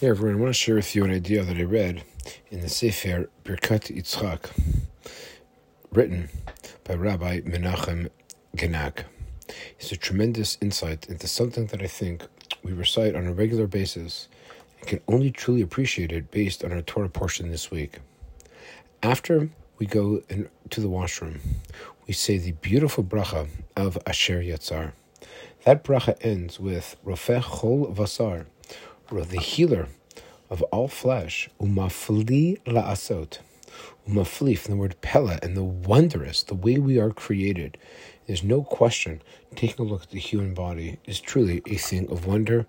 Hey everyone, I want to share with you an idea that I read in the Sefer Birkat Yitzchak, written by Rabbi Menachem Genack. It's a tremendous insight into something that I think we recite on a regular basis and can only truly appreciate it based on our Torah portion this week. After we go in, to the washroom, we say the beautiful bracha of Asher Yatzar. That bracha ends with Rofeh Chol Vasar, the healer of all flesh, umafli la'asot, umafli from the word pele, and the wondrous, the way we are created. There's no question, taking a look at the human body is truly a thing of wonder,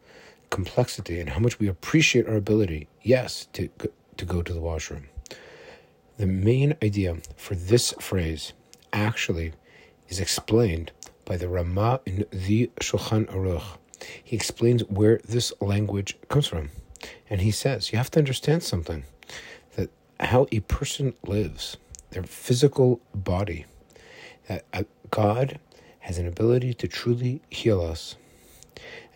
complexity, and how much we appreciate our ability, yes, to, to go to the washroom. The main idea for this phrase actually is explained by the Rama in the Shulchan Aruch he explains where this language comes from. And he says, you have to understand something that how a person lives, their physical body, that uh, God has an ability to truly heal us.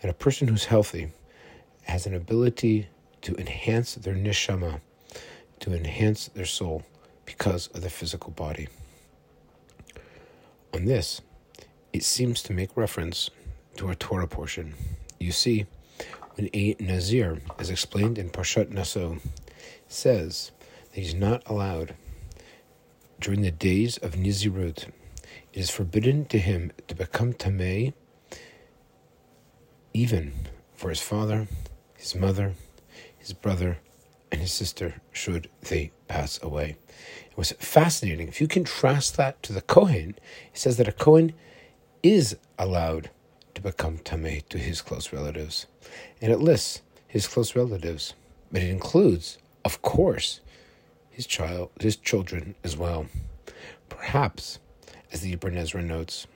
And a person who's healthy has an ability to enhance their neshama, to enhance their soul because of their physical body. On this, it seems to make reference to our Torah portion. You see, when a Nazir, as explained in Parshat Naso, says that he's not allowed during the days of Nizirut, it is forbidden to him to become Tameh even for his father, his mother, his brother, and his sister should they pass away. It was fascinating. If you contrast that to the Kohen, it says that a Kohen is allowed become Tameh to his close relatives. And it lists his close relatives, but it includes, of course, his child, his children as well. Perhaps, as the Ibn Ezra notes,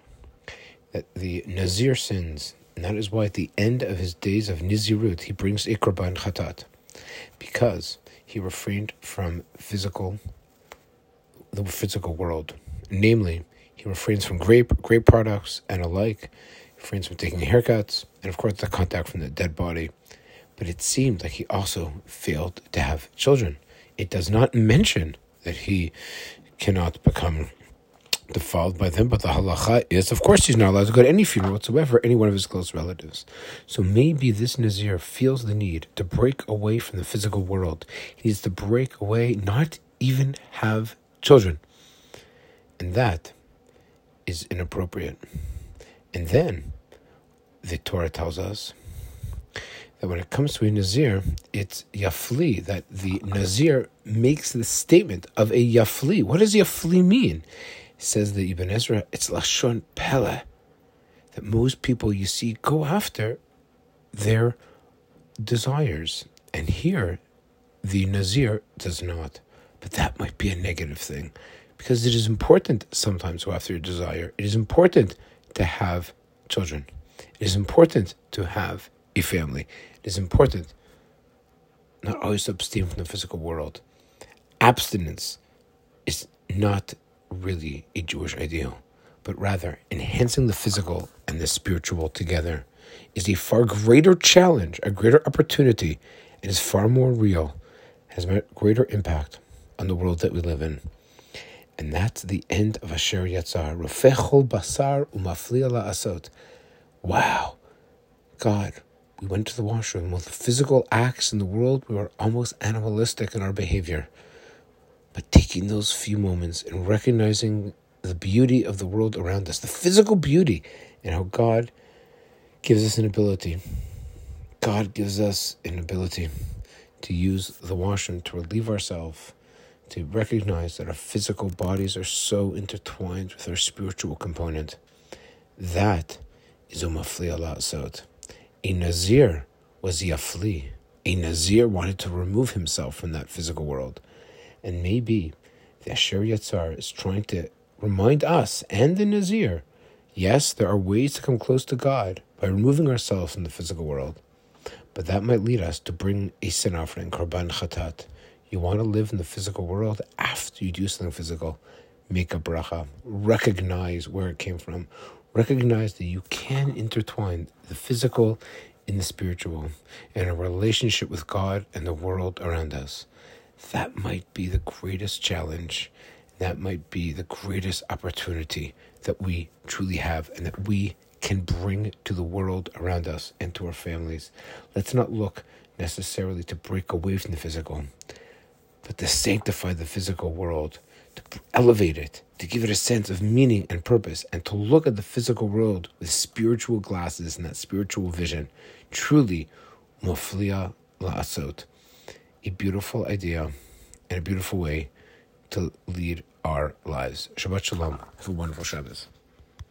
that the Nazir sins, and that is why at the end of his days of Nizirut he brings Ikraban Khatat, because he refrained from physical, the physical world. Namely, he refrains from grape, grape products and alike refrains from taking haircuts, and of course the contact from the dead body. But it seemed like he also failed to have children. It does not mention that he cannot become defiled by them, but the halacha is, of course, he's not allowed to go to any funeral whatsoever, any one of his close relatives. So maybe this Nazir feels the need to break away from the physical world. He needs to break away, not even have children. And that is inappropriate. And then the Torah tells us that when it comes to a Nazir, it's Yafli, that the Nazir makes the statement of a Yafli. What does Yafli mean? It says that Ibn Ezra, it's Lashon Pele, that most people you see go after their desires. And here, the Nazir does not. But that might be a negative thing because it is important sometimes to after your desire. It is important to have children. It is important to have a family. It is important not always to abstain from the physical world. Abstinence is not really a Jewish ideal, but rather enhancing the physical and the spiritual together is a far greater challenge, a greater opportunity, and is far more real, has a greater impact on the world that we live in. And that's the end of Asher Yatzar. Rofechol basar umafli la'asot. Wow. God, we went to the washroom. With physical acts in the world, we were almost animalistic in our behavior. But taking those few moments and recognizing the beauty of the world around us, the physical beauty, and how God gives us an ability. God gives us an ability to use the washroom to relieve ourselves to recognize that our physical bodies are so intertwined with our spiritual component. That is umafli la'asot. A Nazir was yafli. A Nazir wanted to remove himself from that physical world. And maybe the Asher Yatzar is trying to remind us and the Nazir yes, there are ways to come close to God by removing ourselves from the physical world. But that might lead us to bring a sin offering, korban chatat, you want to live in the physical world after you do something physical. Make a bracha. Recognize where it came from. Recognize that you can intertwine the physical in the spiritual, in a relationship with God and the world around us. That might be the greatest challenge. That might be the greatest opportunity that we truly have and that we can bring to the world around us and to our families. Let's not look necessarily to break away from the physical, but to sanctify the physical world, to elevate it, to give it a sense of meaning and purpose, and to look at the physical world with spiritual glasses and that spiritual vision. Truly, muflia la'asot, a beautiful idea and a beautiful way to lead our lives. Shabbat Shalom. Have a wonderful Shabbos.